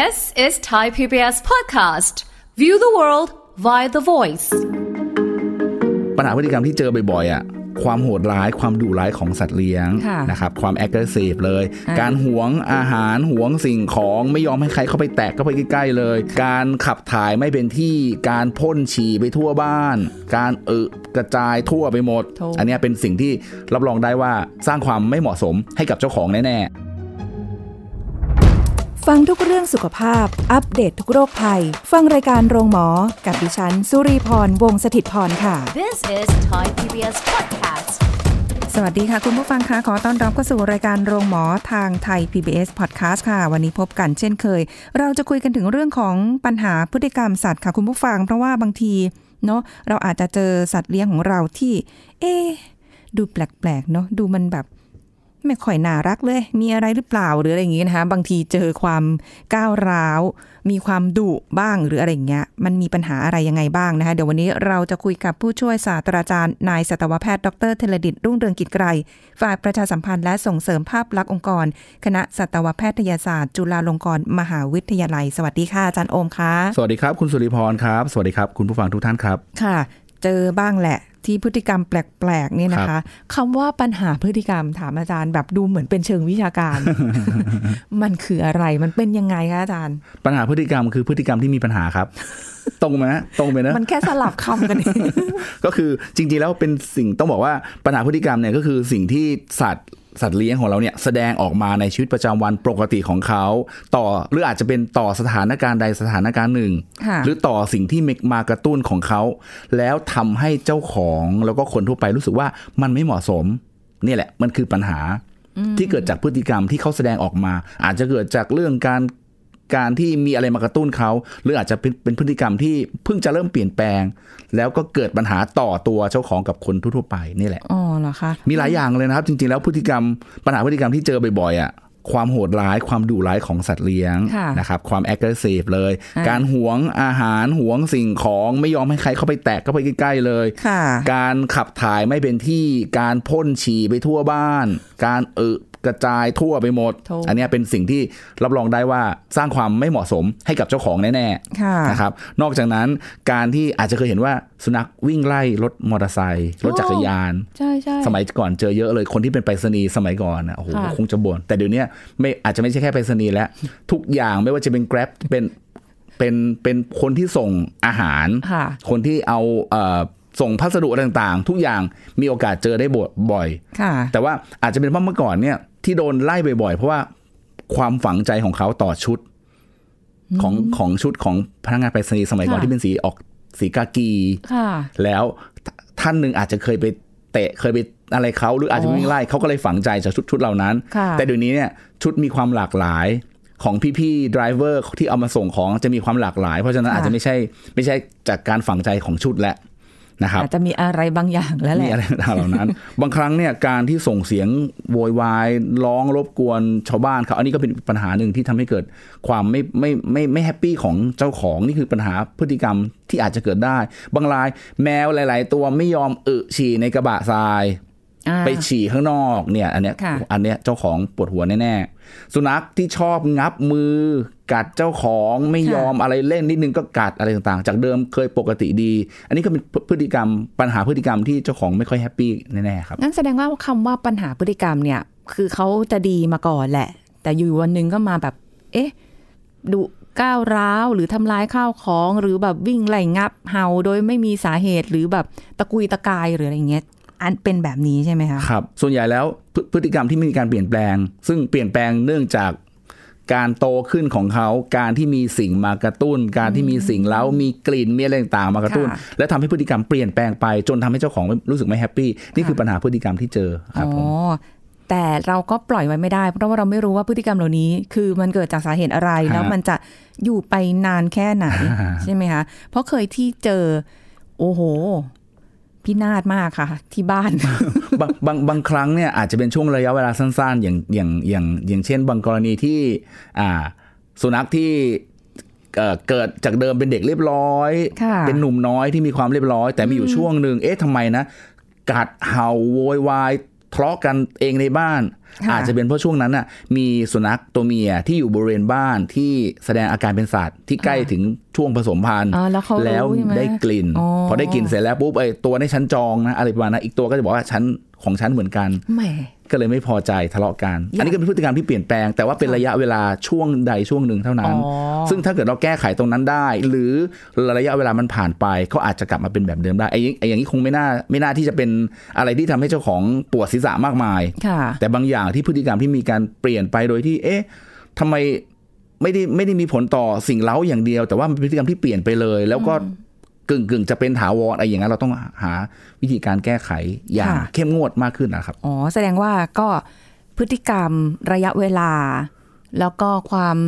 This is Thai PBS podcast. View the world via the voice. ปัญหาพฤติกรรมที่เจอบ่อยๆอะความโหดร้ายความดุร้ายของสัตว์เลี้ยงค่ะนะครับความ aggressive เลยอ่าการหวงอาหารหวงสิ่งของไม่ยอมให้ใครเข้าไปแตะเข้าไปใกล้ๆเลย การขับถ่ายไม่เป็นที่การพ่นฉี่ไปทั่วบ้าน การเอะกระจายทั่วไปหมดโถอันเนี้ยเป็นสิ่งที่รับรองได้ว่าสร้างความไม่เหมาะสมให้กับเจ้าของแน่ๆ ฟังทุกเรื่องสุขภาพ อัปเดตททุกโรคภัย ฟังรายการโรงหมอ กับดิฉัน สุรีพร วงศิตพรค่ะ This is Thai PBS podcast. สวัสดีค่ะ คุณผู้ฟังคะขอต้อนรับเข้าสู่รายการโรงหมอทางไทย PBS Podcast ค่ะ วันนี้พบกันเช่นเคย เราจะคุยกันถึงเรื่องของปัญหาพฤติกรรมสัตว์ค่ะ คุณผู้ฟัง เพราะว่าบางทีเนาะเราอาจจะเจอสัตว์เลี้ยงของเราที่ เอ๊ะดูแปลกๆเนาะดูมันแบบ ไม่ค่อยน่ารักเลย มีอะไรหรือเปล่าหรืออะไรอย่างงี้นะคะ บางทีเจอความก้าวร้าว มีความดุบ้างหรืออะไรอย่างเงี้ย มันมีปัญหาอะไรยังไงบ้างนะคะ เดี๋ยววันนี้เราจะคุยกับผู้ช่วยศาสตราจารย์นายสัตวแพทย์ดรเทเลดิตรุ่งเรืองกิจไกร ฝ่ายประชาสัมพันธ์และส่งเสริมภาพลักษณ์องค์กร คณะสัตวแพทยศาสตร์ จุฬาลงกรณ์มหาวิทยาลัย สวัสดีค่ะอาจารย์โอมค่ะ สวัสดีครับ คุณสุริพรครับ สวัสดีครับ คุณผู้ฟังทุกท่านครับ ค่ะ เจอบ้างแหละ ที่พฤติกรรมแปลกๆนี่นะคะคำว่าปัญหาพฤติกรรมถามอาจารย์แบบดูเหมือนเป็นเชิงวิชาการ มันคืออะไรมันเป็นยังไงคะอาจารย์ ปัญหาพฤติกรรมคือพฤติกรรมที่มีปัญหาครับ ตรงไหมนะตรงไปนะมันแค่สลับคำกันเองก็คือจริงๆแล้วเป็นสิ่งต้องบอกว่าปัญหาพฤติกรรมเนี่ยก็คือสิ่งที่สัตว์ สัตว์เลี้ยงของเราเนี่ยแสดงออกมาในชีวิตประจำวันปกติของเขา ต่อหรืออาจจะเป็นต่อสถานการณ์ใดสถานการณ์หนึ่งค่ะหรือต่อสิ่งที่มากระตุ้นของเขา แล้วทำให้เจ้าของแล้วก็คนทั่วไปรู้สึกว่ามันไม่เหมาะสม นี่แหละมันคือปัญหาที่เกิดจากพฤติกรรมที่เขาแสดงออกมา อาจจะเกิดจากเรื่องการ การที่มีอะไรมากระตุ้นเขา หรืออาจจะเป็นเป็นพฤติกรรมที่เพิ่งจะเริ่มเปลี่ยนแปลง แล้วก็เกิดปัญหาต่อตัวเจ้าของกับคนทั่วๆไปนี่แหละอ๋อเหรอคะมีหลายอย่างเลยนะครับ จริงๆ แล้วพฤติกรรมปัญหาพฤติกรรมที่เจอบ่อยๆอะความโหดร้ายความดุร้ายของสัตว์เลี้ยงค่ะนะครับความ aggressive เลยอ่าการหวงอาหารหวงสิ่งของไม่ยอมให้ใครเข้าไปแตะเข้าไปใกล้ๆเลยค่ะการขับถ่ายไม่เป็นที่การพ่นฉี่ไปทั่วบ้าน การเอะ กระจายทั่วไปหมดโถอันเนี้ยเป็นสิ่งที่รับรองได้ว่าสร้างความไม่เหมาะสมให้กับเจ้าของแน่ๆค่ะนะครับ นอกจากนั้นการที่อาจจะเคยเห็นว่าสุนัขวิ่งไล่รถมอเตอร์ไซค์รถจักรยานใช่ใช่สมัยก่อนเจอเยอะเลยคนที่เป็นไปรษณีย์สมัยก่อนนะโอ้โหค่ะคงจะบ่นแต่เดี๋ยวนี้ไม่อาจจะไม่ใช่แค่ไปรษณีย์แล้ว ทุกอย่างไม่ว่าจะเป็น Grab เป็นเป็นเป็นคนที่ส่งอาหารค่ะคนที่เอาเอ่อส่งพัสดุอะไรต่างๆ ทุกอย่างมีโอกาสเจอได้บ่อยค่ะแต่ว่าอาจจะเป็นเพราะเมื่อก่อนเนี่ย ที่โดนไล่บ่อยๆ เพราะว่าความฝังใจของเขาต่อชุด ของของชุดของพนักงานไปรษณีย์สมัยก่อนค่ะที่เป็นสีออกสีกากีค่ะแล้วทท่านหนึ่งอาจจะเคยไปเตะเคยไปอะไรเขาหรืออาจจะอ๋อวิ่งไล่เขาก็เลยฝังใจจากชุดชุดเหล่านั้นค่ะแต่เดี๋ยวนี้เนี่ยชุดมีความหลากหลายของพี่ๆ driver ที่เอามาส่งของจะมีความหลากหลาย เพราะฉะนั้นค่ะอาจจะไม่ใช่ไม่ใช่จากการฝังใจของชุดแล้ว นะครับอาจจะมีอะไรบางอย่างแล้วแหมีละอะไรต่างๆเหล่านั้น บางครั้งเนี่ยการที่ส่งเสียงโวยวายร้องรบกวนชาวบ้านเขาอันนี้ก็เป็นปัญหาหนึ่งที่ทำให้เกิดความไม่ไม่ไม่ไม่ happy ของเจ้าของนี่คือปัญหาพฤติกรรมที่อาจจะเกิดได้ บางรายแมวหลาย ๆ ตัวไม่ยอมอึฉี่ในกระบะทรายอ่า ไปฉี่ข้างนอกเนี่ย อันเนี้ยค่ะอันเนี้ยเจ้าของปวดหัวแน่ๆสุนัขที่ชอบงับมือ กัดเจ้าของไม่ยอมอะไรเล่นนิดนึงก็กัดอะไรต่างๆ จากเดิมเคยปกติดี อันนี้ก็เป็นพฤติกรรมปัญหาพฤติกรรมที่เจ้าของไม่ค่อย happy แน่ๆครับงั้นแสดงว่าคำว่าปัญหาพฤติกรรมเนี่ย คือเขาจะดีมาก่อนแหละ แต่อยู่วันหนึ่งก็มาแบบ เอ๊ะดุก้าวร้าวหรือทำร้ายข้าวของ หรือแบบวิ่งไล่งับเห่าโดยไม่มีสาเหตุหรือแบบตะกุยตะกายหรืออะไรเงี้ย อันเป็นแบบนี้ใช่ไหมคะครับ ส่วนใหญ่แล้วพฤพฤติกรรมที่ไม่มีการเปลี่ยนแปลง ซึ่งเปลี่ยนแปลงเนื่องจากการโตขึ้นของเขา การที่มีสิ่งมากระตุ้น การที่มีสิ่งเล้ามีกลิ่นมีอะไรต่างๆมากระตุ้นค่ะและทำให้พฤติกรรมเปลี่ยนแปลงไป จนทำให้เจ้าของรู้สึกไม่แฮปปี้นี่คือปัญหาพฤติกรรมที่เจอครับผมอ๋อแต่เราก็ปล่อยไว้ไม่ได้ เพราะว่าเราไม่รู้ว่าพฤติกรรมเหล่านี้ คือมันเกิดจากสาเหตุอะไรฮะแล้วมันจะอยู่ไปนานแค่ไหนใช่ไหมคะเพราะเคยที่เจอ โอ้โห พินาศมากค่ะ ที่บ้าน บางบางบางครั้งเนี่ยอาจจะเป็นช่วงระยะเวลาสั้น ๆ อย่างอย่างอย่างอย่างเช่น บางกรณีที่อ่าสุนัขที่เอ่อเกิดจากเดิมเป็นเด็กเรียบร้อยค่ะเป็นหนุ่มน้อยที่มีความเรียบร้อย แต่มีอยู่ช่วงหนึ่งเอ๊ะทำไมนะ กัดเห่าโวยวาย ทะเลาะกันเองในบ้านค่ะอาจจะเป็นเพราะช่วงนั้นน่ะมีสุนัขตัวเมียที่อยู่บริเวณบ้านที่แสดงอาการเป็นสัตว์ที่ใกล้ถึงช่วงผสมพันธุ์อ๋อแล้วเขารู้แล้วใช่ไหมได้กลิ่นอ๋อพอได้กลิ่นเสร็จแล้วปุ๊บไอ้ตัวในชั้นจองนะอะไรประมาณนั้นอีกตัวก็จะบอกว่าชั้นของฉันเหมือนกันแหม ก็เลยไม่พอใจทะเลาะกันอยากอันนี้ก็เป็นพฤติกรรมที่เปลี่ยนแปลง แต่ว่าเป็นค่ะระยะเวลาช่วงใดช่วงหนึ่งเท่านั้นอ๋อซึ่งถ้าเกิดเราแก้ไขตรงนั้นได้ หรือระยะเวลามันผ่านไปเขาอาจจะกลับมาเป็นแบบเดิมได้ไอ้ไอ้อย่างนี้คงไม่น่าไม่น่าที่จะเป็นอะไรที่ทำให้เจ้าของปวดศีรษะมากมายค่ะแต่บางอย่างที่พฤติกรรมที่มีการเปลี่ยนไปโดยที่ เอ๊ะทำไมไม่ได้ไม่ได้มีผลต่อสิ่งเล้าอย่างเดียว แต่ว่ามันเป็นพฤติกรรมที่เปลี่ยนไปเลย แล้วก็ กึ่งกึ่งๆจะเป็นถาวรอะไรอย่างนั้นเราต้องหาวิธีการแก้ไขอย่างค่ะเข้มงวดมากขึ้นนะครับ อ๋อ แสดงว่าก็พฤติกรรมระยะเวลา แล้วก็ความ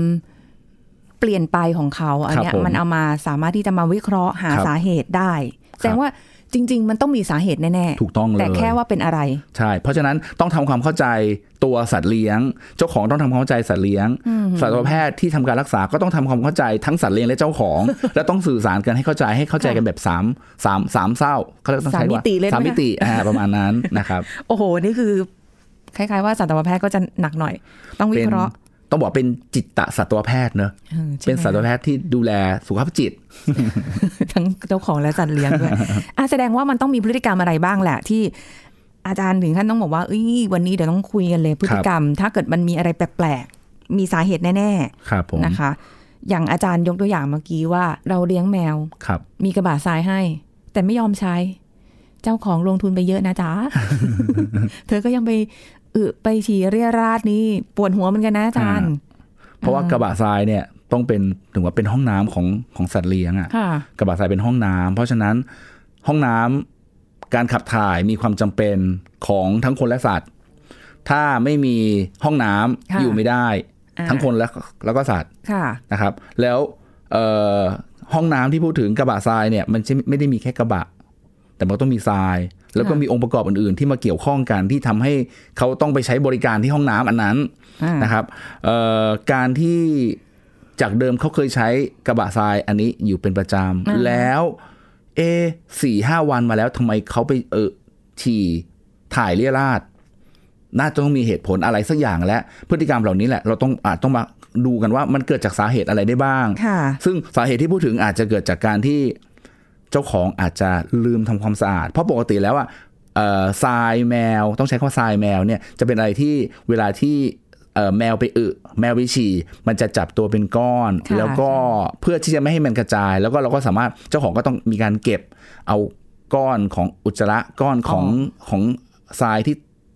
เปลี่ยนไปของเขาอันเนี้ยผมมันเอามาสามารถที่จะมาวิเคราะห์หาครับสาเหตุได้ แสดงว่า จริง ๆ มันต้องมีสาเหตุแน่ถูกต้องเลยแต่แค่ว่าเป็นอะไร ใช่ เพราะฉะนั้นต้องทำความเข้าใจตัวสัตว์เลี้ยง เจ้าของต้องทำความเข้าใจสัตว์เลี้ยงสัตวแพทย์ที่ทำการรักษาก็ต้องทำความเข้าใจทั้งสัตว์เลี้ยงและเจ้าของ และต้องสื่อสารกันให้เข้าใจให้เข้าใจกันแบบสามสามสามเศร้าเขาเรียกต้องใช้สามมิว่าติเลยสามไหมมิติอ่าประมาณนั้นนะครับ โอ้โหนี่คือคล้ายๆว่าสัตวแพทย์ก็จะหนักหน่อย ต้องวิเป็นเคราะห์ ต้องบอกเป็นจิตตสัตวแพทย์เนอะออใช่ไหมเป็นสัตวแพทย์ที่ดูแลสุขภาพจิต ทั้งเจ้าของและสัตว์เลี้ยงด้วยอะแสดงว่ามันต้องมีพฤติกรรมอะไรบ้างแหละที่อาจารย์ถึงขั้นต้องบอกว่าเอ้ยวันนี้เดี๋ยวต้องคุยกันเลย พฤติกรรม ถ้าเกิดมันมีอะไรแปลกๆ มีสาเหตุแน่ครับผมๆนะคะ อย่างอาจารย์ยกตัวอย่างเมื่อกี้ว่า เราเลี้ยงแมวครับ มีกระบะทรายให้ แต่ไม่ยอมใช้ เจ้าของลงทุนไปเยอะนะจ๊ะ เธอก็ยังไป อึไปฉี่เรียราดนี่ปวดหัวเหมือนกันนะอาจารย์ เพราะว่ากระบะทรายเนี่ยต้องเป็นถึงว่าเป็นห้องน้ำของของสัตว์เลี้ยงอะค่ะกระบะทรายเป็นห้องน้ำเพราะฉะนั้นห้องน้ำการขับถ่ายมีความจำเป็นของทั้งคนและสัตว์ ถ้าไม่มีห้องน้ำค่ะอยู่ไม่ได้อ่าทั้งคนและแล้วก็สัตว์ค่ะนะครับ แล้วเอ่อห้องน้ำที่พูดถึงกระบะทรายเนี่ย มันจะไม่ได้มีแค่กระบะ แต่มันต้องมีทราย แล้วก็ค่ะมีองค์ประกอบอื่น ๆ ที่มาเกี่ยวข้องกันที่ทำให้เขาต้องไปใช้บริการที่ห้องน้ำอันนั้นอ่านะครับเอ่อการที่จากเดิมเขาเคยใช้กระบะทรายอันนี้อยู่เป็นประจอ่าำแล้วเอสี่ห้าวันมาแล้วทำไมเขาไปเออฉี่ถ่ายเลี่ยราดน่าจะต้องมีเหตุผลอะไรสักอย่างและ พฤติกรรมเหล่านี้แหละ เราต้องอาจต้องมาดูกันว่ามันเกิดจากสาเหตุอะไรได้บ้างค่ะซึ่งสาเหตุที่พูดถึงอาจจะเกิดจากการที่ เจ้าของอาจจะลืมทำความสะอาด เพราะปกติแล้วอะเอ่อทรายแมวต้องใช้คำว่าทรายแมวเนี่ยจะเป็นอะไรที่เวลาที่เอ่อแมวไปอึแมวไปฉี่มันจะจับตัวเป็นก้อนค่ะแล้วก็เพื่อที่จะไม่ให้มันกระจาย แล้วก็เราก็สามารถเจ้าของก็ต้องมีการเก็บเอาก้อนของอุจจาระก้อนของของทรายที่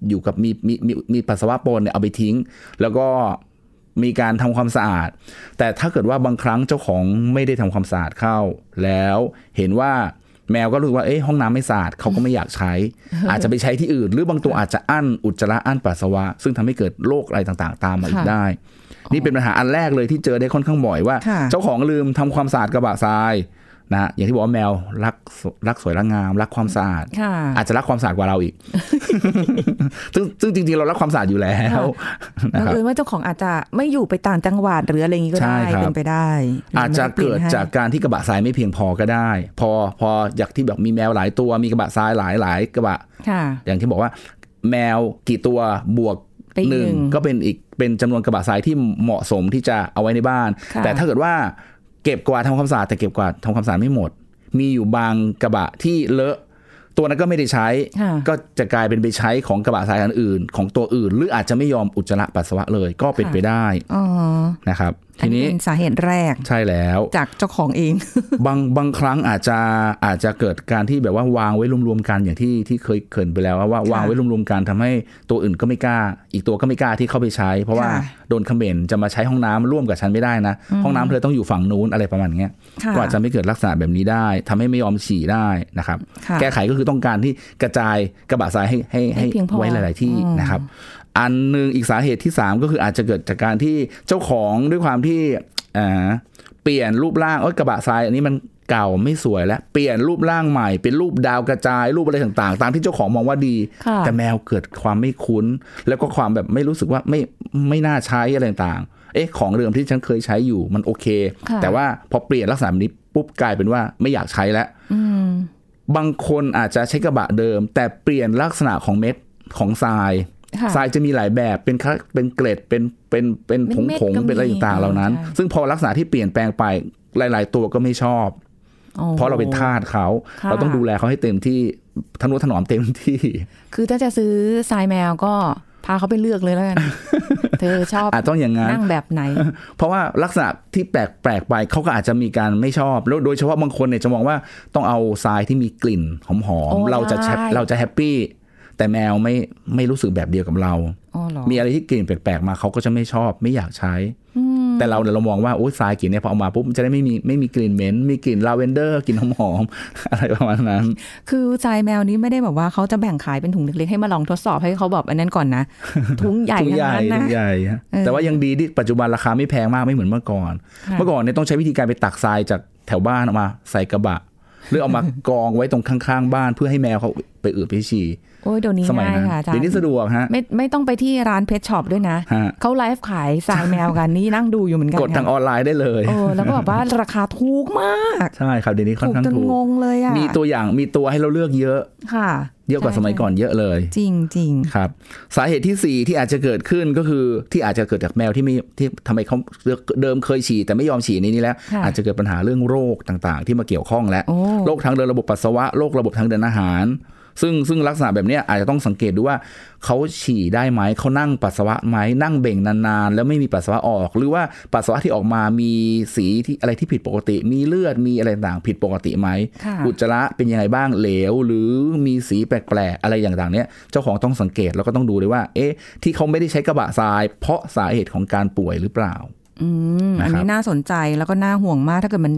อยู่กับมีมีมีมีปัสสาวะปนเนี่ยเอาไปทิ้ง แล้วก็ มีการทำความสะอาด แต่ถ้าเกิดว่าบางครั้งเจ้าของไม่ได้ทำความสะอาดเข้า แล้วเห็นว่าแมวก็รู้สึกว่าเอ๊ะห้องน้ำไม่สะอาดเขาก็ไม่อยากใช้ อาจจะไปใช้ที่อื่น หรือบางตัวอาจจะอั้นอุจจาระอั้นปัสสาวะ ซึ่งทำให้เกิดโรคอะไรต่างๆ ตามมาอีกค่ะได้ นี่เป็นปัญหาอันแรกเลยที่เจอได้ค่อนข้างบ่อยว่าค่ะเจ้าของลืมทำความสะอาดกระบะทราย นะฮะอย่างที่บอกว่าแมวรักสรักสวยรักงาม รักความสะอาดค่ะอาจจะรักความสะอาดกว่าเราอีก ซึ่งซึ่งจริงๆเรารักความสะอาดอยู่แล้วบันะงครับเอิญว่าเจ้าของอาจจะไม่อยู่ไปต่างจังหวัดหรืออะไรอย่างนี้ก็ใช่ได้ครับเป็นไปได้ อาจจะเกิดจากการที่กระบะทรายไม่เพียงพอก็ได้ พอพอจากที่แบบมีแมวหลายตัวมีกระบะทรายหลายหลายกระบะค่ะอย่างที่บอกว่า แมวกี่ตัวบวกไปอีกหนึ่งหนึ่งก็เป็นอีกเป็นจำนวนกระบะทรายที่เหมาะสมที่จะเอาไว้ในบ้านค่ะแต่ถ้าเกิดว่า เก็บกวาดทำความสะอาดแต่เก็บกวาดทำความสะอาดไม่หมด มีอยู่บางกระบะที่เลอะ ตัวนั้นก็ไม่ได้ใช้ค่ะก็จะกลายเป็นไปใช้ของกระบะทรายอันอื่น ของตัวอื่น หรืออาจจะไม่ยอมอุจจาระปัสสาวะเลยก็เป็นค่ะไปได้อ๋อนะครับอั ทีนนี้นี้เป็นสาเหตุแรกใช่แล้วจากเจ้าของเอง บางบางครั้งอาจจะอาจจะเกิดการที่แบบว่าวางไว้รวมๆกันอย่างที่ที่เคยเกรินไปแล้วว่าว่าวางไว้รวมๆกันทำให้ตัวอื่นก็ไม่กล้า อีกตัวก็ไม่กล้าที่เข้าไปใช้ เพราะว่าค่ะโดนคอมเขมนต์จะมาใช้ห้องน้ำร่วมกับฉันไม่ได้นะ ห้องน้ำเธอต้องอยู่ฝั่งนู้นอะไรประมาณเนี้ยค่ะก็อาจจะไม่เกิดลักษณะแบบนี้ได้ทำให้ไม่ยอมฉี่ได้นะครับค่ะแก้ไขก็คือต้องการที่กระจายกระบะทรายให้ให้ให้เพียงพอไว้หลาย ๆที่อืมนะครับ อันหนึ่งอีกสาเหตุที่ 3 ก็คืออาจจะเกิดจากการที่เจ้าของด้วยความที่อ่าเปลี่ยนรูปร่างเอ้ยกระบะทราย อันนี้มันเก่าไม่สวยแล้วเปลี่ยนรูปร่างใหม่ เป็นรูปดาวกระจายรูปอะไรต่างๆ ตามที่เจ้าของมองว่าดีค่ะแต่แมวเกิดความไม่คุ้น แล้วก็ความแบบไม่รู้สึกว่าไม่ไม่น่าใช้อะไรต่างๆ เอ๊ะของเดิมที่ฉันเคยใช้อยู่มันโอเคค่ะแต่ว่าพอเปลี่ยนลักษณะแบบนี้ปุ๊บกลายเป็นว่าไม่อยากใช้แล้วอืมบางคนอาจจะใช้กระบะเดิม แต่เปลี่ยนลักษณะของเม็ดของทรายค่ะ ทรายจะมีหลายแบบเป็นคะเป็นเกล็ดเป็นเป็นเป็นผงเม็ดผงๆก็มีเป็นอะไรต่างๆเหล่านั้นใช่ซึ่งพอลักษณะที่เปลี่ยนแปลงไปหลาย ๆ ตัวก็ไม่ชอบโอ้เพราะเราเป็นทาสเขาค่ะเราต้องดูแลเขาให้เต็มที่ทนุถนอมเต็มที่ คือถ้าจะซื้อทรายแมวก็พาเขาไปเลือกเลยแล้วกัน เธอชอบอาจต้องอย่างนั้นนั่งแบบไหน เพราะว่าลักษณะที่แปลกแปลกไปเขาก็อาจจะมีการไม่ชอบ แล้วโดยเฉพาะบางคนเนี่ยจะมองว่าต้องเอาทรายที่มีกลิ่นหอมโอ้ๆเราจะแฮปได้เราจะแฮปปี้ แต่แมวไม่ไม่รู้สึกแบบเดียวกับเราอ๋อเหรอมีอะไรที่กลิ่นแปลกๆมาเขาก็จะไม่ชอบไม่อยากใช้ แต่เราเนี่ยเรามองว่าโอ้ยทรายกลิ่นเนี่ยพอเอามาปุ๊บมันจะได้ไม่มีไม่มีกลิ่นเหม็นมีกลิ่นลาเวนเดอร์กลิ่นหอมๆอะไรประมาณนั้น คือทรายแมวนี้ไม่ได้แบบว่าเขาจะแบ่งขายเป็นถุงเล็กๆให้มาลองทดสอบให้เขาแบบอันนั้นก่อนนะถุงใหญ่ถุงใหญ่ทั้งนั้นนะถุงใหญ่ฮะเออแต่ว่ายังดีที่ปัจจุบันราคาไม่แพงมากไม่เหมือนเมื่อก่อนค่ะเมื่อก่อนเนี่ยต้องใช้วิธีการไปตักทรายจากแถวบ้านเอามาใส่กระบะหรือเอามากองไว้ตรงข้างๆ บ้านเพื่อให้แมวเขาไปอึไปฉี่โอ้ยเดี๋ยวนี้สมัยง่ายนั้นค่ะอาจารย์เดี๋ยวนี้สะดวกฮะไม่ไม่ต้องไปที่ร้าน pet shop ด้วยนะฮะเขาไลฟ์ขายทรายแมวกันนี่นั่งดูอยู่เหมือนกันกดทางอค่ะอนไลน์ได้เลยเออแล้วก็แบบว่าราคาถูกมาก ใช่ครับเดี๋ยวนี้ค่อนถูกข้างจนถูกงงเลยอะมีตัวอย่างมีตัวให้เราเลือกเยอะค่ะเยอะกว่าใช่สมัยก่อนเยอะเลย จริงจริงครับ สาเหตุที่สี่ที่อาจจะเกิดขึ้นก็คือที่อาจจะเกิดจากแมวที่ไม่ที่ทำไมเขาเดิมเคยฉี่แต่ไม่ยอมฉี่ในนี้แล้วค่ะอาจจะเกิดปัญหาเรื่องโรคต่างๆ ที่มาเกี่ยวข้องแล้วโอ้โรคทางเดินระบบปัสสาวะโรคระบบทางเดินอาหาร ซึ่งซึ่งลักษณะแบบเนี้ยอาจจะต้องสังเกตดูว่าเขาฉี่ได้ไหมเขานั่งปัสสาวะไหมนั่งเบ่งนานๆ แล้วไม่มีปัสสาวะออก หรือว่าปัสสาวะที่ออกมามีสีที่อะไรที่ผิดปกติ มีเลือดมีอะไรต่างผิดปกติไหมค่ะอุจจาระเป็นยังไงบ้างเหลว หรือมีสีแปลกๆอะไรอย่างต่างๆเนี้ยเจ้าของต้องสังเกตแล้วก็ต้องดูเลยว่า เอ๊ะ ที่เขาไม่ได้ใช้กระบะทราย เพราะสาเหตุของการป่วยหรือเปล่าอืมนะครับอันนี้น่าสนใจแล้วก็น่าห่วงมากถ้าเกิดมัน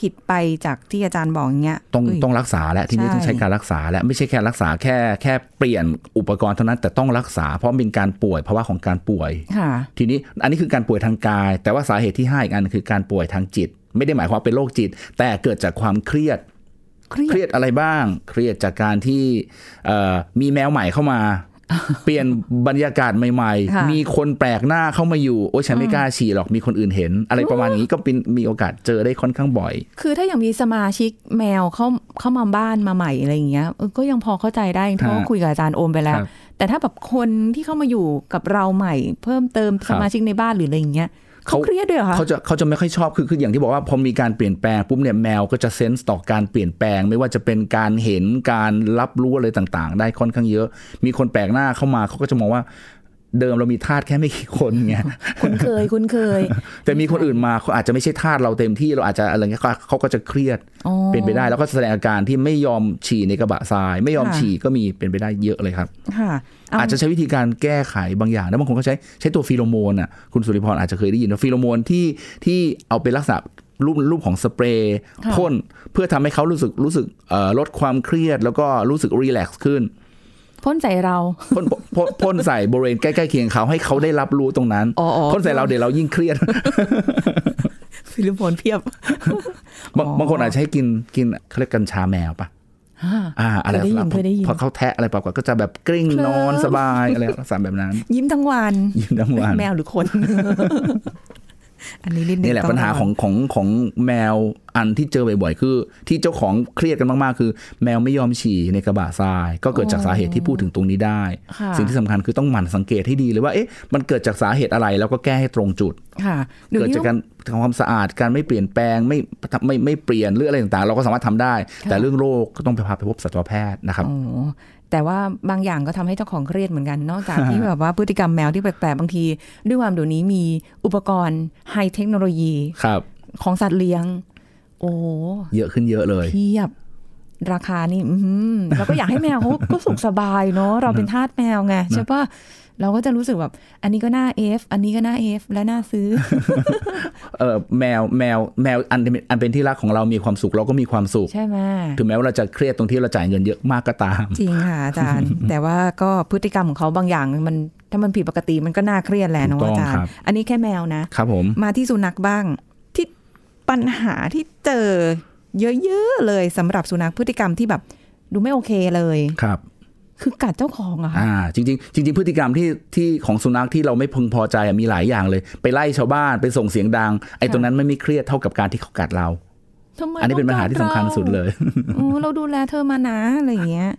ผิดไปจากที่อาจารย์บอกอย่างเงี้ยต้องเยต้องรักษาและที่นี่ใช่ต้องใช้การรักษาและไม่ใช่แค่รักษาแค่แค่เปลี่ยนอุปกรณ์เท่านั้นแต่ต้องรักษาเพราะเป็นการป่วยภาวะของการป่วยค่ะทีนี้อันนี้คือการป่วยทางกาย แต่ว่าสาเหตุที่ห้าอีกอันคือการป่วยทางจิต ไม่ได้หมายความเป็นโรคจิต แต่เกิดจากความเครียดเครียดเครียดอะไรบ้าง เครียดจากการที่เอ่อมีแมวใหม่เข้ามา เปลี่ยนบรรยากาศใหม่ค่ะๆมีคนแปลกหน้าเข้ามาอยู่ โอ้ยฉันไม่กล้าฉี่หรอกมีคนอื่นเห็น อะไรประมาณนี้ก็เป็นมีโอกาสเจอได้ค่อนข้างบ่อย คือถ้าอย่างมีสมาชิกแมวเข้าเข้ามาบ้านมาใหม่อะไรอย่างเงี้ยเออก็ยังพอเข้าใจได้เพราะว่าฮะคุยกับอาจารย์โอมไปแล้วครับแต่ถ้าแบบคนที่เข้ามาอยู่กับเราใหม่ เพิ่มเติมคสรับมาชิกในบ้านหรืออะไรอย่างเงี้ย เขาเครียดด้วยเหรอคะเขาจะเขาจะไม่ค่อยชอบคือคืออย่างที่บอกว่าพอมีการเปลี่ยนแปลงปุ๊บเนี่ยแมวก็จะเซนส์ต่อการเปลี่ยนแปลง ไม่ว่าจะเป็นการเห็นการรับรู้อะไรต่างๆ ได้ค่อนข้างเยอะ มีคนแปลกหน้าเข้ามาเขาก็จะมองว่า เดิมเรามีทาสแค่ไม่กี่คนไงคุ้นเคยคุ้นเคย แต่มีคนอื่นมาเขาอาจจะไม่ใช่ทาสเราเต็มที่เราอาจจะอะไรเงี้ยเขาเขาก็จะเครียดอ๋อเป็นไปได้แล้วก็แสดงอาการที่ไม่ยอมฉี่ในกระบะทราย ไม่ยอมค่ะฉี่ก็มีเป็นไปได้เยอะเลยครับค่ะอาจจะใช้วิธีการแก้ไขบางอย่างแล้วบางคนก็ใช้ใช้ตัวฟีโรโมนอะคุณสุริพรอาจจะเคยได้ยินว่าฟีโรโมนที่ที่เอาเป็นลักษณะรูปรูปของสเปรย์ค่ะพ่นเพื่อทำให้เขารู้สึกรู้สึกเอ่อลดความเครียดแล้วก็รู้สึก relax ขึ้น พ่นใส่เราพ่นพ่นพ่นใส่บริเวณใกล้ๆเคียงเขาให้เขาได้รับรู้ตรงนั้นอ๋ออ๋อพ่นใส่เราเดี๋ยวเรายิ่งเครียดฟิลิปโนเพียบบางบางคนอาจจะให้กินกินเขาเรียกกัญชาแมวปะอ่าอะไรเคยได้ยินเคยได้ยินพอเขาแทะอะไรปรากฏก็จะแบบกลิ้งเคลิ้มนอนสบายอะไรลักษณะแบบนั้น ยิ้มทั้งวัน ยิ้มทั้งวัน แมวหรือคน อันนี้นิดนึงนี่แหละต้ปัญหาของของของแมวอันที่เจอบ่อยๆคือ ที่เจ้าของเครียดกันมากๆ คือ แมวไม่ยอมฉี่ในกระบะทราย ก็เกิดจากสาเหตุที่พูดถึงตรงนี้ได้ค่ะสิ่งที่สำคัญคือต้องหมั่นสังเกตให้ดีเลยว่าเอ๊ะมันเกิดจากสาเหตุอะไรแล้วก็แก้ให้ตรงจุดค่ะดี๋ยวเกิดนี้จากการทำความสะอาดการไม่เปลี่ยนแปลงไม่ไม่ไม่เปลี่ยนหรืออะไรต่างๆ เราก็สามารถทำได้ แต่เรื่องโรคก็ต้องไปพาไปพบสัตวแพทย์นะครับโอ้ แต่ว่าบางอย่างก็ทำให้เจ้าของเครียดเหมือนกัน นอกจากที่แบบว่าพฤติกรรมแมวที่แปลกๆบางที ด้วยความเดี๋ยวนี้มีอุปกรณ์ไฮเทคโนโลยีครับ ของสัตว์เลี้ยง โอ้เยอะขึ้นเยอะเลยเทียบ ราคานี่อื้อหือเราก็อยากให้แมวเขาก็สุขสบายเนาะเราเป็นทาสแมวไงใช่ปะเราก็จะรู้สึกแบบ อันนี้ก็น่าเอฟอันนี้ก็น่าเอฟและน่าซื้อ เออแมวแมวแมวอันเป็นอันเป็นที่รักของเรามีความสุขเราก็มีความสุขใช่ไหมถึงแม้ว่าเราจะเครียดตรงที่เราจ่ายเงินเยอะมากก็ตาม จริงค่ะอาจารย์ แต่ว่าก็พฤติกรรมของเขาบางอย่างมันถ้ามันผิดปกติมันก็น่าเครียดแหละเนาะถูกต้องอาจารครัย์บอันนี้แค่แมวนะครับผมมาที่สุนัขบ้างที่ปัญหาที่เจอ เยอะๆเลยสำหรับสุนัขพฤติกรรมที่แบบดูไม่โอเคเลยครับ คือกัดเจ้าของอะค่ะอ่าจริงๆจริง ๆ พฤติกรรมที่ที่ของสุนัขที่เราไม่พึงพอใจอะมีหลายอย่างเลย ไปไล่ชาวบ้านไปส่งเสียงดัง ไอ้ตรงนั้นไม่ไม่เครียดเท่ากับการที่เขากัดเราทำไมอันนี้เป็นปัญหาที่สำคัญสุดเลยโอ้เราดูแลเธอมานะอะไรอย่างเงี้ย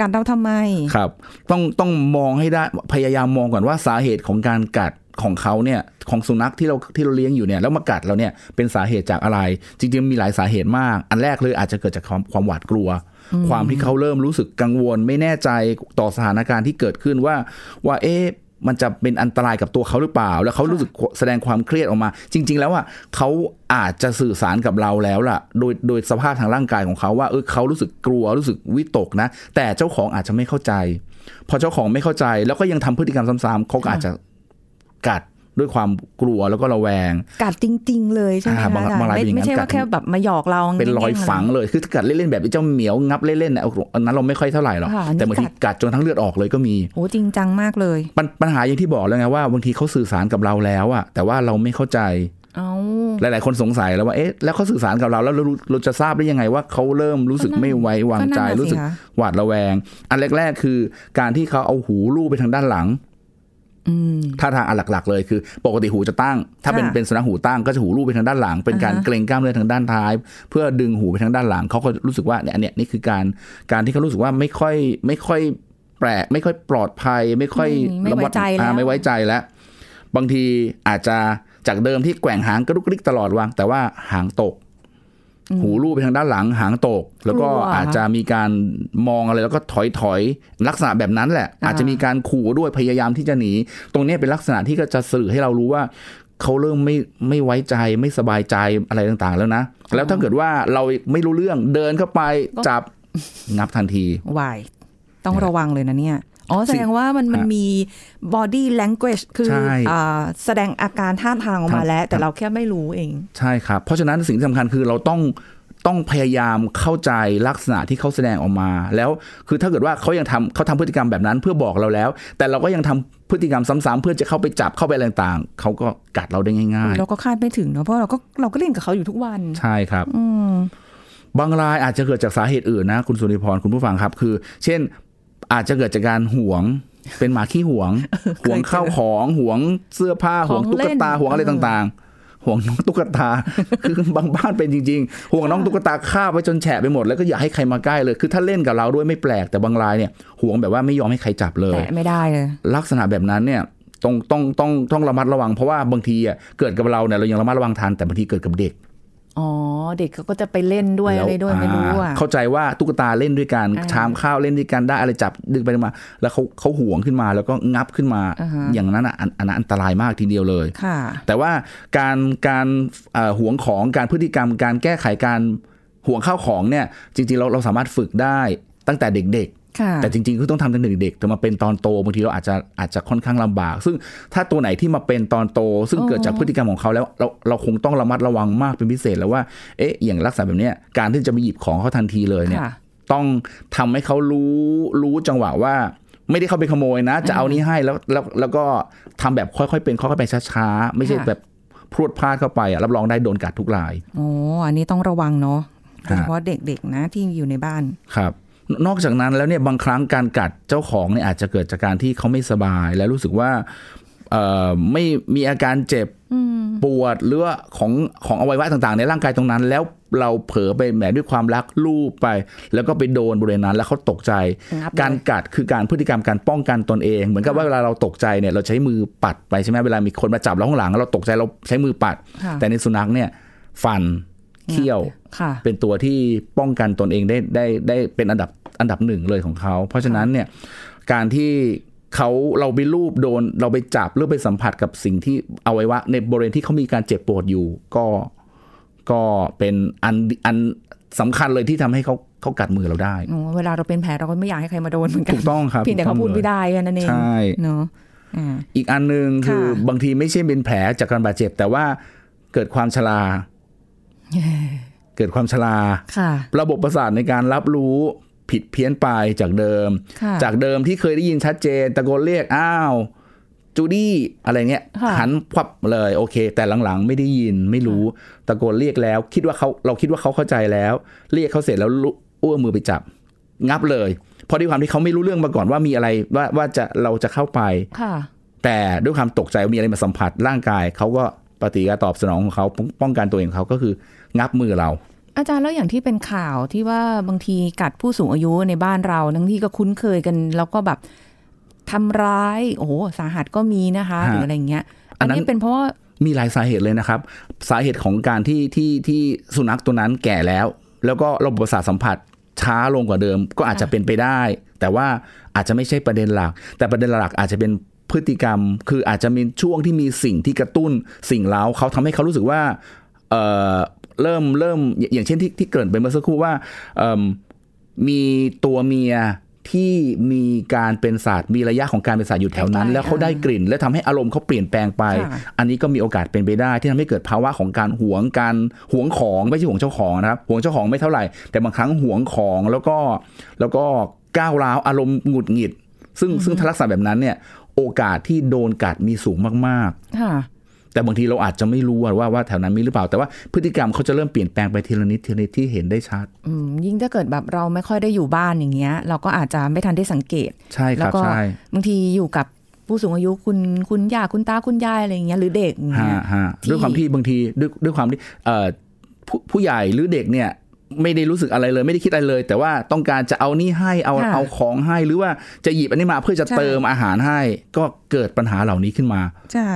กัดเราทำไมครับ ต้องต้องมองให้ได้พยายามมองก่อนว่าสาเหตุของการกัด ของเขาเนี่ยของสุนัขที่เราที่เราเลี้ยงอยู่เนี่ยแล้วมากัดเราเนี่ยเป็นสาเหตุจากอะไร จริงๆมีหลายสาเหตุมาก อันแรกเลยอาจจะเกิดจากความความหวาดกลัว ความที่เขาเริ่มรู้สึกกังวล ไม่แน่ใจต่อสถานการณ์ที่เกิดขึ้นว่าว่าเอ๊ะมันจะเป็นอันตรายกับตัวเขาหรือเปล่า แล้วเขารู้สึกแสดงความเครียดออกมา จริง ๆ แล้วอะเขาอาจจะสื่อสารกับเราแล้วล่ะ โดยโดยสภาพทางร่างกายของเขาว่าเออเขารู้สึกกลัวรู้สึกวิตกนะ แต่เจ้าของอาจจะไม่เข้าใจ พอเจ้าของไม่เข้าใจแล้วก็ยังทำพฤติกรรมซ้ำๆเขาก็อาจจะ กัดด้วยความกลัวแล้วก็ระแวง กัดจริง ๆ เลยใช่ไหมอ่าคะบางอาจารย์บางรายเป็นอย่างนั้นไม่ใช่กัว่าดแค่แบบมาหยอกเราเป็นรอยแกล้ๆฝังเลยคือถ้ากัดเล่นๆแบบไอ้เจ้าเหมียวงับเล่นๆนะอันนั้นเราไม่ค่อยเท่าไหร่หรอกค่ะอันนี้แต่บางทีกัดกัดจนทั้งเลือดออกเลยก็มีโอ้จริงจังมากเลยปัญปัญหาอย่างที่บอกแล้วไงว่าบางทีเขาสื่อสารกับเราแล้วอะแต่ว่าเราไม่เข้าใจเอาหลาย ๆ คนสงสัยแล้วว่าเอ๊ะแล้วเขาสื่อสารกับเราแล้วเรารู้เราจะทราบได้ยังไงว่าเขาเริ่มรู้สึกไม่ไว้วางใจก็นั่นน่ะสิรู้สึกคะหวาดระแวง อันแรก ๆ คือ การที่เขาเอาหูลูบไปทางด้านหลังอืม ท่าทางอันหลัก ๆ เลยคือ ปกติหูจะตั้ง ถ้าเป็นค่ะเป็นสุนัขหูตั้งก็จะหูลูบไปทางด้านหลัง เป็นการอ่าฮะเกรงกล้ามเนื้อทางด้านท้าย เพื่อดึงหูไปทางด้านหลังเขาก็รู้สึกว่าเนี่ยเนี่ยนี่คือการการที่เขารู้สึกว่าไม่ค่อยไม่ค่อยแปลกไม่ค่อยปลอดภัย ไม่ค่อยไม่ไม่ไว้ใจแล้วอ่าไม่ไว้ใจแล้ว บางทีอาจจะจากเดิมที่แกว่งหางกระดุกกระดิกตลอดวางแต่ว่าหางตก หูลูบไปทางด้านหลังหางตก แล้วก็กลัวอาจจะมีการมองอะไรแล้วก็ถอยถอยลักษณะแบบนั้นแหละอ่าอาจจะมีการขู่ด้วยพยายามที่จะหนี ตรงเนี้ยเป็นลักษณะที่ก็จะสื่อให้เรารู้ว่าเขาเริ่มไม่ไม่ไว้ใจไม่สบายใจอะไรต่างๆ แล้วนะ แล้วถ้าเกิดว่าเราไม่รู้เรื่องเดินเข้าไปจับงับทันทีวายต้องระวังเลยนะเนี่ย อ๋อ แสดงว่ามันมันฮะมี body language คือใช่อ่าแสดงอาการท่าทางออกมาทางแล้ว แต่เราแค่ไม่รู้เอง ใช่ครับ เพราะฉะนั้นสิ่งที่สำคัญคือเราต้องต้องพยายามเข้าใจลักษณะที่เขาแสดงออกมา แล้วคือถ้าเกิดว่าเขายังทำเขาทำพฤติกรรมแบบนั้นเพื่อบอกเราแล้ว แต่เราก็ยังทำพฤติกรรมซ้ำๆเพื่อจะเข้าไปจับเข้าไปอะไรต่างๆเขาก็กัดเราได้ง่ายเราก็คาดไม่ถึงเนาะเพราะเราก็เราก็เล่นกับเขาอยู่ทุกวันๆใช่ครับอืมบางรายอาจจะเกิดจากสาเหตุอื่นนะ คุณสุริพรคุณผู้ฟังครับ คือ เช่น อาจจะเกิดจากการหวงเป็นหมาขี้หวงหวงข้าวของหวงเสื้อผ้าหวงของตุ๊กเล่นตาหวงอะไรเออต่างๆห่วงน้องตุ๊กตา คือบางบ้านเป็นจริง ๆ ห่วงน้องตุ๊กตาฆ่าบไว้จนแฉะไปหมดแล้วก็อย่าให้ใครมาใกล้เลย คือถ้าเล่นกับเราด้วยไม่แปลกแต่บางรายเนี่ยห่วงแบบว่าไม่ยอมให้ใครจับเลยแต่ไม่ได้เลยลักษณะแบบนั้นเนี่ยต้องต้องต้องต้องระมัดระวังเพราะว่าบางทีอะเกิดกับเราเนี่ยเรายังระมัดระวังทันแต่บางทีเกิดกับเด็ก อ๋อเด็กเขาก็จะไปเล่นด้วยอะไรด้วยไม่รู้อะาเข้าใจว่าตุ๊กตาเล่นด้วยกันอ่าชามข้าวเล่นด้วยกันได้อะไรจับดึงไปดึงมา แล้วเขาเขาห่วงขึ้นมาแล้วก็งับขึ้นมาอ่าฮะอย่างนั้นอะอันอันนั้นอันตรายมากทีเดียวเลยค่ะ แต่ว่าการการเอ่อห่วงของการพฤติกรรม การแก้ไขการห่วงข้าวของเนี่ย จริงๆเราเราสามารถฝึกได้ตั้งแต่เด็กค่ะๆ แต่จริงๆคือต้องทำตั้งแต่เด็กๆแต่มาเป็นตอนโตบางทีเราอาจจะอาจจะค่อนข้างลำบาก ซึ่งถ้าตัวไหนที่มาเป็นตอนโต ซึ่งเกิดจากพฤติกรรมของเขาแล้วเราเราคงต้องระมัดระวังมากเป็นพิเศษแล้วว่าเอ๊ะอย่างลักษณะแบบเนี้ยการที่จะไปหยิบของเขาทันทีเลยเนี่ยค่ะต้องทำให้เขารู้รู้จังหวะว่า ไม่ได้เข้าไปขโมยนะ จะเอานี้ให้แล้วแล้วแล้วก็ทำแบบค่อยๆเป็นค่อยๆไปช้าๆไม่ใช่ค่ะแบบพรวดพลาดเข้าไปอะรับรองได้โดนกัดทุกรายโอ้อันนี้ต้องระวังเนาะโดยฮะเฉพาะเด็กๆนะที่อยู่ในบ้านครับ นนอกจากนั้นแล้วเนี่ยบางครั้งการกัดเจ้าของเนี่ยอาจจะเกิดจากการที่เขาไม่สบาย และรู้สึกว่าเอ่อไม่มีอาการเจ็บปวดหรือว่าของของอวัยวะต่างๆ ในร่างกายตรงนั้น แล้วเราเผลอไปแหมด้วยความรักลูบไป แล้วก็ไปโดนบริเวณนั้น แล้วเขาตกใจงับเลยการกัดคือการพฤติกรรมการป้องกันตนเอง เหมือนกับว่าเวลาเราตกใจเนี่ยเราใช้มือปัดไปใช่ไหมเวลามีคนมาจับเราข้างหลังเราตกใจเราใช้มือปัดค่ะแต่ในสุนัขเนี่ยฟันเขี้ยวค่ะเป็นตัวที่ป้องกันตนเองได้ได้ได้เป็นอันดับ อันดับหนึ่งเลยของเขา เพราะฉะนั้นเนี่ยการที่เขาเราไปรูปโดนเราไปจับหรือไปสัมผัสกับสิ่งที่เอาไว้ว่า ในบริเวณที่เขามีการเจ็บปวดอยู่ ก็ก็เป็นอันอันสำคัญเลยที่ทำให้เขาเขากัดมือเราได้โอ้เวลาเราเป็นแผลเราก็ไม่อยากให้ใครมาโดนเหมือนกัน ถูกต้องครับเพียงแต่เขาถูกพูต้ดองไม่เลยได้แค่นั้นเอง ใช่เนาะอ่าอีกอันหนึ่งคือค่ะบางทีไม่ใช่เป็นแผลจากการบาดเจ็บ แต่ว่าเกิดความชราเกิดความชราค่ะระบบประสาทในการรับรู้ ผิดเพี้ยนไปจากเดิมค่ะจากเดิมที่เคยได้ยินชัดเจน ตะโกนเรียกอ้าวจูดี้อะไรเงี้ยค่ะหันควับเลยโอเค แต่หลังๆ ไม่ได้ยินไม่รู้ตะโกนเรียกแล้ว คิดว่าเขาเราคิดว่าเขาเข้าใจแล้ว เรียกเขาเสร็จแล้วลุอ้วมือไปจับ งับเลยเพราะด้วยความที่เขาไม่รู้เรื่องมาก่อนว่ามีอะไรว่าว่าจะเราจะเข้าไปค่ะ แต่ด้วยความตกใจว่ามีอะไรมาสัมผัสร่างกายเขาก็ปฏิกิริยาตอบสนองของเขาป้องป้องกันตัวเองของเขาก็คือ งับมือเรา อาจารย์แล้วอย่างที่เป็นข่าวที่ว่าบางทีกัดผู้สูงอายุในบ้านเราทั้งที่ก็คุ้นเคยกัน แล้วก็แบบทำร้ายโอ้โหสาหัสก็มีนะคะฮะหรืออะไรเงี้ย อัอันนนั้นนี้เป็นเพราะว่ามีหลายสาเหตุเลยนะครับ สาเหตุของการที่ที่ที่สุนัขตัวนั้นแก่แล้ว แล้วก็ระบบประสาทสัมผัสช้าลงกว่าเดิม ก็อาจจะเป็นไปได้ แต่ว่าอาจจะไม่ใช่ประเด็นหลัก แต่ประเด็นหลักอาจจะเป็นพฤติกรรม คืออาจจะมีช่วงที่มีสิ่งที่กระตุ้นสิ่งเล้าเขาทำให้เขารู้สึกว่า เอ่อเริ่มเริ่มอย่างเช่นที่ที่เกริ่นไปเมื่อสักครู่ว่าเอิ่มมีตัวเมียที่มีการเป็นศาสตร์มีระยะของการเป็นศาสตร์อยู่แถวนั้นใกล้ๆแล้วเขาได้กลิ่น และทำให้อารมณ์เขาเปลี่ยนแปลงไปค่ะอันนี้ก็มีโอกาสเป็นไปได้ ที่ทำให้เกิดภาวะของการหวงการหวงของไม่ใช่หวงเจ้าของนะครับหวงเจ้าของไม่เท่าไหร่ แต่บางครั้งหวงของแล้วก็แล้วก็ก้าวร้าวอารมณ์หงุดหงิด ซึ่งซึ่งถ้าลักษณะแบบนั้นเนี่ย โอกาสที่โดนกัดมีสูงมากค่ะๆ แต่บางทีเราอาจจะไม่รู้ว่าว่าแถวนั้นมีหรือเปล่า แต่ว่าพฤติกรรมเขาจะเริ่มเปลี่ยนแปลงไปทีละนิดทีละนิดที่เห็นได้ชัดอืมยิ่งถ้าเกิดแบบเราไม่ค่อยได้อยู่บ้านอย่างเงี้ย เราก็อาจจะไม่ทันได้สังเกต ใช่คแล้วรับก็ใช่บางทีอยู่กับผู้สูงอายุคุณคุณย่าคุณตาคุณยายอะไรอย่างเงี้ยหรือเด็กอย่างฮะเงี้ยฮะที่ด้วยความที่บางทีด้วยด้วยความที่เอ่อผู้ผู้ใหญ่หรือเด็กเนี่ยไม่ได้รู้สึกอะไรเลยไม่ได้คิดอะไรเลย แต่ว่าต้องการจะเอานี่ให้เอาค่ะเอาของให้หรือว่าจะหยิบอันนี้มาเพื่อจะใช่เติมอาหารให้ ก็เกิดปัญหาเหล่านี้ขึ้นมา ใช่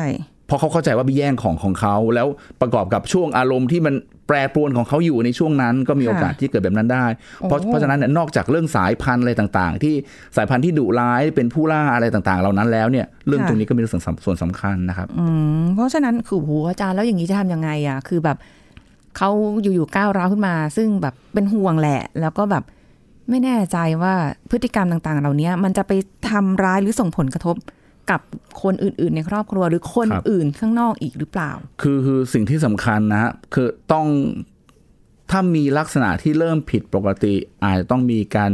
เพราะเขาเข้าใจว่าไปแย่งของของเขาแล้วประกอบกับช่วงอารมณ์ที่มันแปรปรวนของเขาอยู่ในช่วงนั้นก็มีโอกาสที่เกิดแบบนั้นได้ เพราะโอ้เพราะฉะนั้นเนี่ยนอกจากเรื่องสายพันธุ์อะไรต่างๆ ที่สายพันธุ์ที่ดุร้ายเป็นผู้ล่าอะไรต่างๆ เหล่านั้นแล้วเนี่ยเรื่องตรงนี้ก็เป็นเรื่องสำส่วนสำคัญนะครับอืมเพราะฉะนั้นคือโหอาจารย์แล้วอย่างนี้จะทำยังไงอะคือแบบเขาอยู่ๆก้าวร้าวขึ้นมา ซึ่งแบบเป็นห่วงแหละ แล้วก็แบบไม่แน่ใจว่าพฤติกรรมต่างๆ เหล่านี้มันจะไปทำร้ายหรือส่งผลกระทบ กับคนอื่น ๆ ในครอบครัวหรือคนคอื่นข้างนอกอีกหรือเปล่า คือคือสิ่งที่สำคัญนะฮะคือต้องถ้ามีลักษณะที่เริ่มผิดปกติ อาจจะต้องมีการ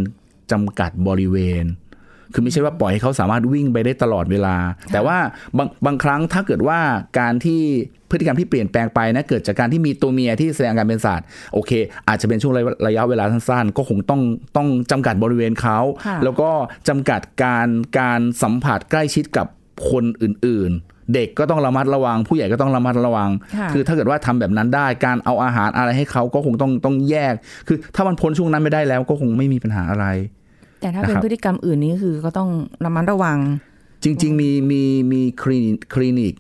จำกัดบริเวณ คือไม่ใช่ว่าปล่อยให้เขาสามารถวิ่งไปได้ตลอดเวลา แต่ว่าบางบางครั้งถ้าเกิดว่าการที่พฤติกรรมที่เปลี่ยนแปลงไปนะเกิดจากการที่มีตัวเมียที่แสดงอาการเป็นศาสตร์โอเค อาจจะเป็นช่วงระยะระยะเวลาสั้นๆ ก็คงต้องต้องจำกัดบริเวณเขาค่ะแล้วก็จำกัดการการสัมผัสใกล้ชิดกับคนอื่นๆเด็กก็ต้องระมัดระวัง ผู้ใหญ่ก็ต้องระมัดระวังค่ะคือถ้าเกิดว่าทำแบบนั้นได้การเอาอาหารอะไรให้เขาก็คงต้องต้องแยก คือถ้ามันพ้นช่วงนั้นไม่ได้แล้วก็คงไม่มีปัญหาอะไร แต่ถ้าเป็นนะครับพฤติกรรมอื่นนี่คือก็ต้องระมัดระวัง จริง ๆ มีมีมีคลินิกคลินิก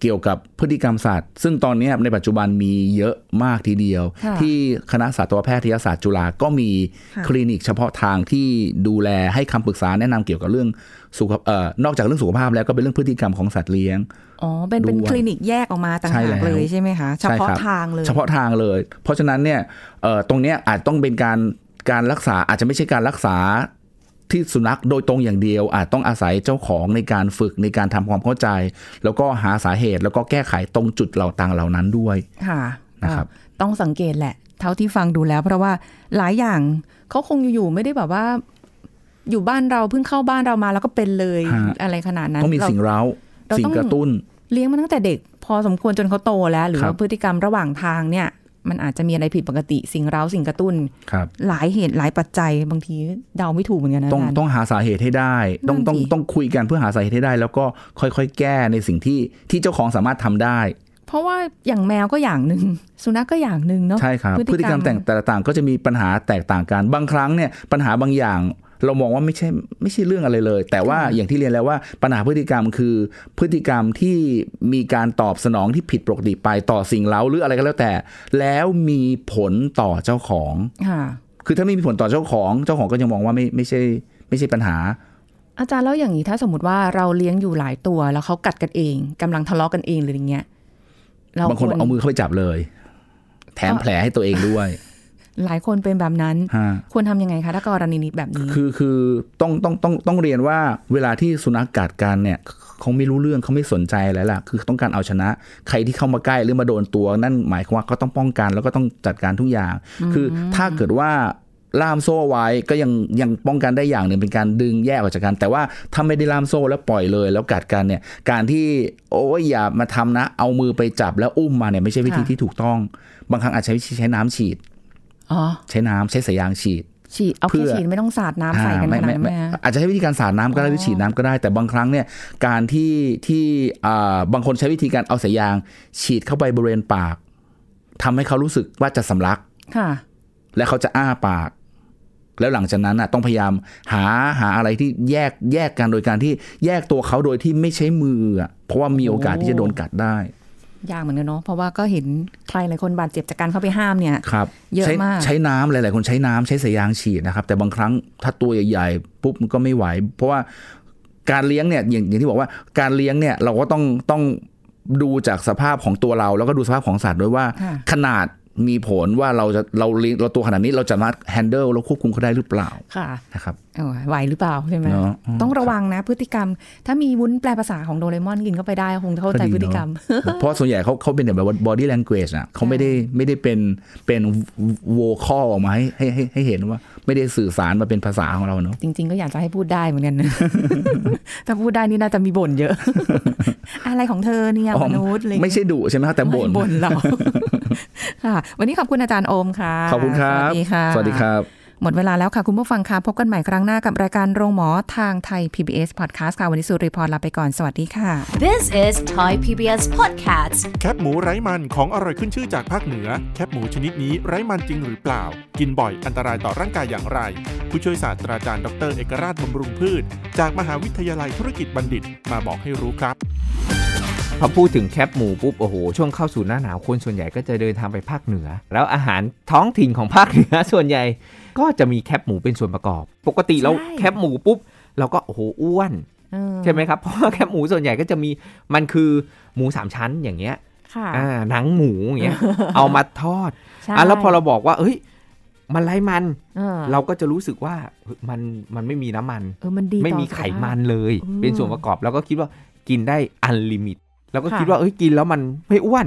เกี่ยวกับพฤติกรรมศาสตร์ ซึ่งตอนนี้ในปัจจุบันมีเยอะมากทีเดียวค่ะที่คณะสัตวแพทยศาสตร์จุฬาก็มีค่ะคลินิกเฉพาะทางที่ดูแลให้คำปรึกษาแนะนำเกี่ยวกับเรื่องสุขเอ่อนอกจากเรื่องสุขภาพแล้วก็เป็นเรื่องพฤติกรรมของสัตว์เลี้ยงอ๋อเป็นเป็นด้วยคลินิกแยกออกมาต่างใช่หาแล้กวเลยใช่ไหมคะเฉพาะใช่ครับทางเลย เฉพาะทางเลย เพราะฉะนั้นเนี่ยเอ่อตรงเนี้ยอาจต้องเป็นการ การรักษาอาจจะไม่ใช่การรักษาที่สุนัขโดยตรงอย่างเดียวอาจต้องอาศัยเจ้าของในการฝึกในการทำความเข้าใจ แล้วก็หาสาเหตุแล้วก็แก้ไขตรงจุดเหล่าต่างเหล่านั้นด้วยค่ะนะครับอ่าต้องสังเกตแหละ เท่าที่ฟังดูแล้ว เพราะว่าหลายอย่างเขาคงอยู่ๆไม่ได้แบบว่า อยู่บ้านเราเพิ่งเข้าบ้านเรามาแล้วก็เป็นเลยฮะอะไรขนาดนั้นต้องมีเราสิ่งเร้าเราสิ่งต้องกระตุ้น เลี้ยงมาตั้งแต่เด็ก พอสมควรจนเขาโตแล้ว หรือครับว่าพฤติกรรมระหว่างทางเนี่ย มันอาจจะมีอะไรผิดปกติสิ่งเร้าสิ่งกระตุ้นครับหลายเหตุหลายปัจจัยบางทีเดาไม่ถูกเหมือนกันนะต้องอาจารย์ต้องหาสาเหตุให้ได้ ต้องนั่นต้องสิต้องคุยกันเพื่อหาสาเหตุให้ได้ แล้วก็ค่อยๆ แก้ในสิ่งที่ที่เจ้าของสามารถทำได้ เพราะว่าอย่างแมวก็อย่างหนึ่งสุนัขก็อย่างหนึ่งเนาะใช่ครับพฤติกรรมแต่งแต่ละต่างก็จะมีปัญหาแตกต่างกันบางครั้งเนี่ยปัญหาบางอย่าง เรามองว่าไม่ใช่ไม่ใช่เรื่องอะไรเลย แต่ว่าอย่างที่เรียนแล้วว่าปัญหาพฤติกรรมคือพฤติกรรมที่มีการตอบสนองที่ผิดปกติไปต่อสิ่งเล้าหรืออะไรก็แล้วแต่ แล้วมีผลต่อเจ้าของค่ะคือถ้าไม่มีผลต่อเจ้าของ เจ้าของก็ยังมองว่าไม่ไม่ใช่ ไม่ใช่ปัญหา อาจารย์แล้วอย่างนี้ถ้าสมมติว่าเราเลี้ยงอยู่หลายตัวแล้วเขากัดกันเองกำลังทะเลาะกันเองหรืออย่างเงี้ยเราบางคนวรเอามือเข้าไปจับเลย แถมแผลให้ตัวเองด้วย หลายคนเป็นแบบนั้นฮะควรทำยังไงคะถ้ากรณีนี้แบบนี้ คือคือต้องต้องต้องต้องเรียนว่าเวลาที่สุนัขกัดกันเนี่ยเขาไม่รู้เรื่องเขาไม่สนใจอะไรล่ะ คือต้องการเอาชนะ ใครที่เข้ามาใกล้หรือมาโดนตัว นั่นหมายความว่าเขาต้องป้องกันแล้วก็ต้องจัดการทุกอย่าง คือถ้าเกิดว่าล่ามโซ่ไว้ก็ยังยังป้องกันได้อย่างหนึ่งเป็นการดึงแยกออกจากกัน แต่ว่าถ้าไม่ได้ล่ามโซ่แล้วปล่อยเลย แล้วกัดกันเนี่ยการที่โอ้ยอย่ามาทำนะ เอามือไปจับแล้วอุ้มมาเนี่ยไม่ใช่วิธีค่ะที่ถูกต้อง บางครั้งอาจใช้วิธีใช้น้ำฉีดอ๋อ ใช้น้ำใช้สายยางฉีดฉีดเอาเพื่แค่อฉีดไม่ต้องสาดน้ำใส่กันขอ่านาดไม่นั้นไม่ไหมไม่คะอาจจะใช้วิธีการสาดน้ำก็ได้อ๋อหรือฉีดน้ำก็ได้ แต่บางครั้งเนี่ยการที่ที่อ่าบางคนใช้วิธีการเอาสายยาง ฉีดเข้าไปบริเวณปากทำให้เขารู้สึกว่าจะสำลักค่ะ และเขาจะอ้าปาก แล้วหลังจากนั้นน่ะต้องพยายามหาหาอะไรที่แยกแยกกันโดยการที่แยกตัวเขาโดยที่ไม่ใช้มืออะเพราะว่ามีโอกาสที่จะโดนกัดได้ ยากเหมือนกันเนาะเพราะว่าก็เห็นใครหลายคนบาดเจ็บจากการเข้าไปห้ามเนี่ยครับเยอะใช้มากใช้น้ำหลาย ๆ คนใช้น้ำใช้สายยางฉีดนะครับ แต่บางครั้งถ้าตัวใหญ่ๆปุ๊บมันก็ไม่ไหว เพราะว่าการเลี้ยงเนี่ยอย่างอย่างที่บอกว่าการเลี้ยงเนี่ยเราก็ต้องต้องดูจากสภาพของตัวเรา แล้วก็ดูสภาพของสัตว์ด้วยว่าค่ะขนาด มีผลว่าเราจะเราเลี้ยงเราตัวขนาดนี้เราจะมาแฮนเดิลแล้วควบคุมเขาได้หรือเปล่าค่ะนะครับเออไหวหรือเปล่าใช่ไหมเนอะอืมต้องระวังนะพฤติกรรม ถ้ามีวุ้นแปลภาษาของโดเรมอนกินเข้าไปได้คงจะเข้าใจพฤติกรรม เพราะส่วนใหญ่เขาเขาเป็นแบบว่า body language อะเขาไม่ได้ไม่ได้เป็นเป็น vocal ออกมาให้ให้ให้ให้เห็นว่า ไม่ได้สื่อสารมาเป็นภาษาของเราเนาะจริง ๆ ก็อยากจะให้พูดได้เหมือนกันนะถ้าพูดได้นี่น่าจะมีบ่นเยอะ อะไรของเธอเนี่ยอ๋อมนุษย์อะไรอย่างไม่เงี้ยใช่ดุใช่ไหมครับแต่บ่นไม่บ่นเรา ค่ะ วันนี้ขอบคุณอาจารย์โอมค่ะ ขอบคุณครับ สวัสดีค่ะ สวัสดีครับ หมดเวลาแล้วค่ะ คุณผู้ฟังค่ะ พบกันใหม่ครั้งหน้ากับรายการโรงหมอทางไทย PBS Podcast ค่ะ วันนี้สุริพรลาไปก่อน สวัสดีค่ะ This is Thai PBS Podcast. แคบหมูไร้มันของอร่อยขึ้นชื่อจากภาคเหนือ แคบหมูชนิดนี้ไร้มันจริงหรือเปล่า กินบ่อยอันตรายต่อร่างกายอย่างไร ผู้ช่วยศาสตราจารย์ดรเอกราชบำรุงพืช จากมหาวิทยาลัยธุรกิจบัณฑิตมาบอกให้รู้ครับ พอพูดถึงแคปหมูปุ๊บโอ้โหช่วงเข้าสู่หน้าหนาวคนส่วนใหญ่ก็จะเดินทางไปภาคเหนือ แล้วอาหารท้องถิ่นของภาคเหนือส่วนใหญ่ ก็จะมีแคปหมูเป็นส่วนประกอบ ปกติเราใช่แคปหมูปุ๊บเราก็โอ้โหอ้วนเออใช่ไหมครับเพราะว่าแคปหมูส่วนใหญ่ก็จะมีมันคือหมูสามชั้นอย่างเงี้ยค่ะอ่าหนังหมูอย่างเงี้ยเอามาทอดใช่อะแล้วพอเราบอกว่า เอ้ย มันไร้มันเออเราก็จะรู้สึกว่าเฮ้ยมันมันไม่มีน้ำมันเออมันดีต่อสุขภาพไม่มีไขมันเลยอืมเป็นส่วนประกอบ แล้วก็คิดว่ากินได้ unlimit แล้วก็ค่ะคิดว่าเอ้ยกินแล้วมันไม่อ้วน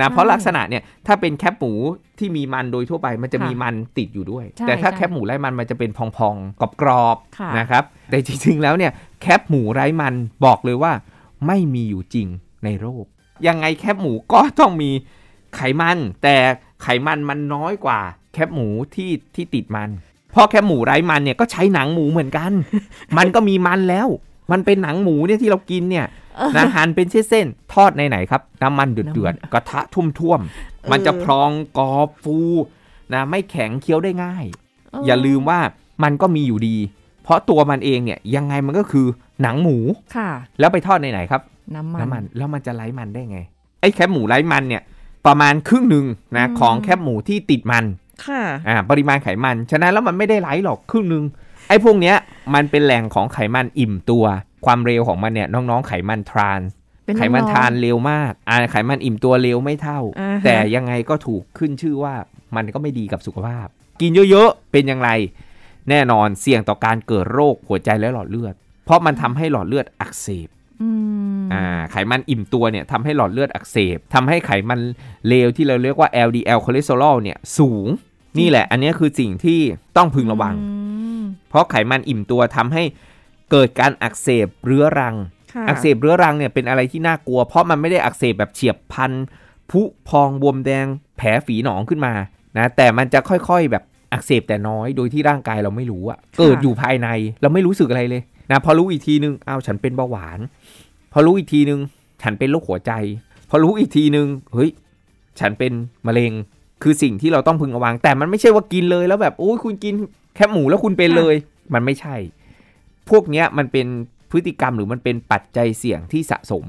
นะใช่เพราะลักษณะเนี่ยถ้าเป็นแคบหมูที่มีมันโดยทั่วไปมันจะค่ะมีมันติดอยู่ด้วยใช่แต่ถ้าใช่แคบหมูไร้มันมันจะเป็นพองๆกรอบค่ะๆนะครับแต่จริงๆแล้วเนี่ยแคปหมูไร้มันบอกเลยว่า ไม่มีอยู่จริงในโลกยังไงแคปหมูก็ต้องมีไขมัน แต่ไขมันมันน้อยกว่าแคปหมูที่ที่ติดมันเพราะแคปหมูไร้มันเนี่ยก็ใช้หนังหมูเหมือนกัน มันก็มีมันแล้ว มันเป็นหนังหมูเนี่ยที่เรากินเนี่ย นะหั่นเป็นเส้นๆทอดในไหนครับ น้ำมันเดือดๆกระทะท่วมๆมันจะพรองกรอบฟูนะไม่แข็งเคี้ยวได้ง่าย อย่าลืมว่ามันก็มีอยู่ดี เพราะตัวมันเองเนี่ยยังไงมันก็คือหนังหมูค่ะ แล้วไปทอดในไหนครับ น้ำมันน้ำมันแล้วมันจะไร้มันได้ไงไอ้แคบหมูไร้มันเนี่ยประมาณครึ่งหนึ่งนะของแคบหมูที่ติดมันค่ะอ่าปริมาณไขมัน ฉะนั้นแล้วมันไม่ได้ไร้หรอกครึ่งหนึ่งไอ้พวกเนี้ยมันเป็นแหล่งของไขมันอิ่มตัว ความเร็วของมันเนี่ยน้องๆไขมันทรานส์เป็นไขมันน้องๆทรานเร็วมากอ่าไขมันอิ่มตัวเร็วไม่เท่าอ่าฮะแต่ยังไงก็ถูกขึ้นชื่อว่ามันก็ไม่ดีกับสุขภาพ กินเยอะๆ เป็นอย่างไร แน่นอนเสี่ยงต่อการเกิดโรคหัวใจและหลอดเลือด เพราะมันทำให้หลอดเลือดอักเสบอืมอ่าไขมันอิ่มตัวเนี่ยทำให้หลอดเลือดอักเสบทำให้ไขมันเลวที่เราเรียกว่า LDL คอเลสเตอรอลเนี่ยสูง นี่แหละ อันนี้คือสิ่งที่ต้องพึงระวังอืมเพราะไขมันอิ่มตัวทำให้ เกิดการอักเสบเรื้อรังค่ะอักเสบเรื้อรังเนี่ยเป็นอะไรที่น่ากลัว เพราะมันไม่ได้อักเสบแบบเฉียบพลันผุพองบวมแดงแผลฝีหนองขึ้นมานะแต่มันจะค่อยๆแบบอักเสบแต่น้อยโดยที่ร่างกายเราไม่รู้อะเกิดอยู่ภายในเราไม่รู้สึกอะไรเลยนะพอรู้อีกทีนึงอ้าวฉันเป็นเบาหวาน พอรู้อีกทีนึง ฉันเป็นโรคหัวใจ พอรู้อีกทีนึงเฮ้ยฉันเป็นมะเร็งคือสิ่งที่เราต้องพึงระวัง แต่มันไม่ใช่ว่ากินเลยแล้วแบบโอ้ยคุณกินแคบหมูแล้วคุณเป็นเลย มันไม่ใช่ พวกเนี้ยมันเป็นพฤติกรรมหรือมันเป็นปัจจัยเสี่ยงที่สะสม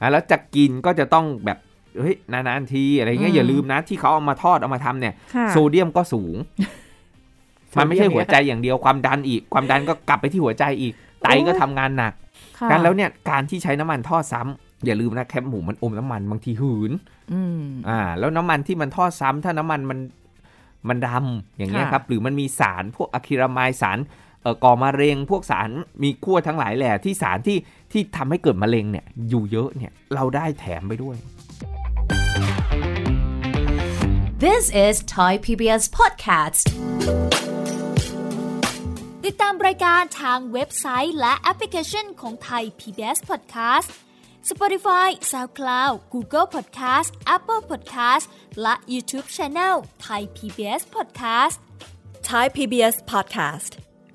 อะแล้วจะกินก็จะต้องแบบเฮ้ยนานๆทีอะไรเงี้ยอย่าลืมนะที่เขาเอามาทอดเอามาทำเนี่ยค่ะโซเดียมก็สูง มันไม่ใช่หัวใจอย่างเดียวความดันอีก ความดันก็กลับไปที่หัวใจอีก ไตก็ทำงานหนักค่ะการแล้วเนี่ยการที่ใช้น้ำมันทอดซ้ำอย่าลืมนะแคปหมูมันอมน้ำมันบางทีหืนอืมอ่า แล้วน้ำมันที่มันทอดซ้ำถ้าน้ำมันมันมันดำอย่างเงี้ยค่ะครับ หรือมันมีสารพวกอะคริลามายสารเอ่อ ก่อมะเร็งพวกสารมีขั้วทั้งหลายแหละที่สารที่ที่ทำให้เกิดมะเร็งเนี่ยอยู่เยอะเนี่ยเราได้แถมไปด้วย This is Thai PBS Podcast. ติดตามรายการทางเว็บไซต์และแอปพลิเคชันของไทย PBS Podcast Spotify SoundCloud Google Podcast Apple Podcast และ YouTube Channel Thai PBS Podcast Thai PBS podcast.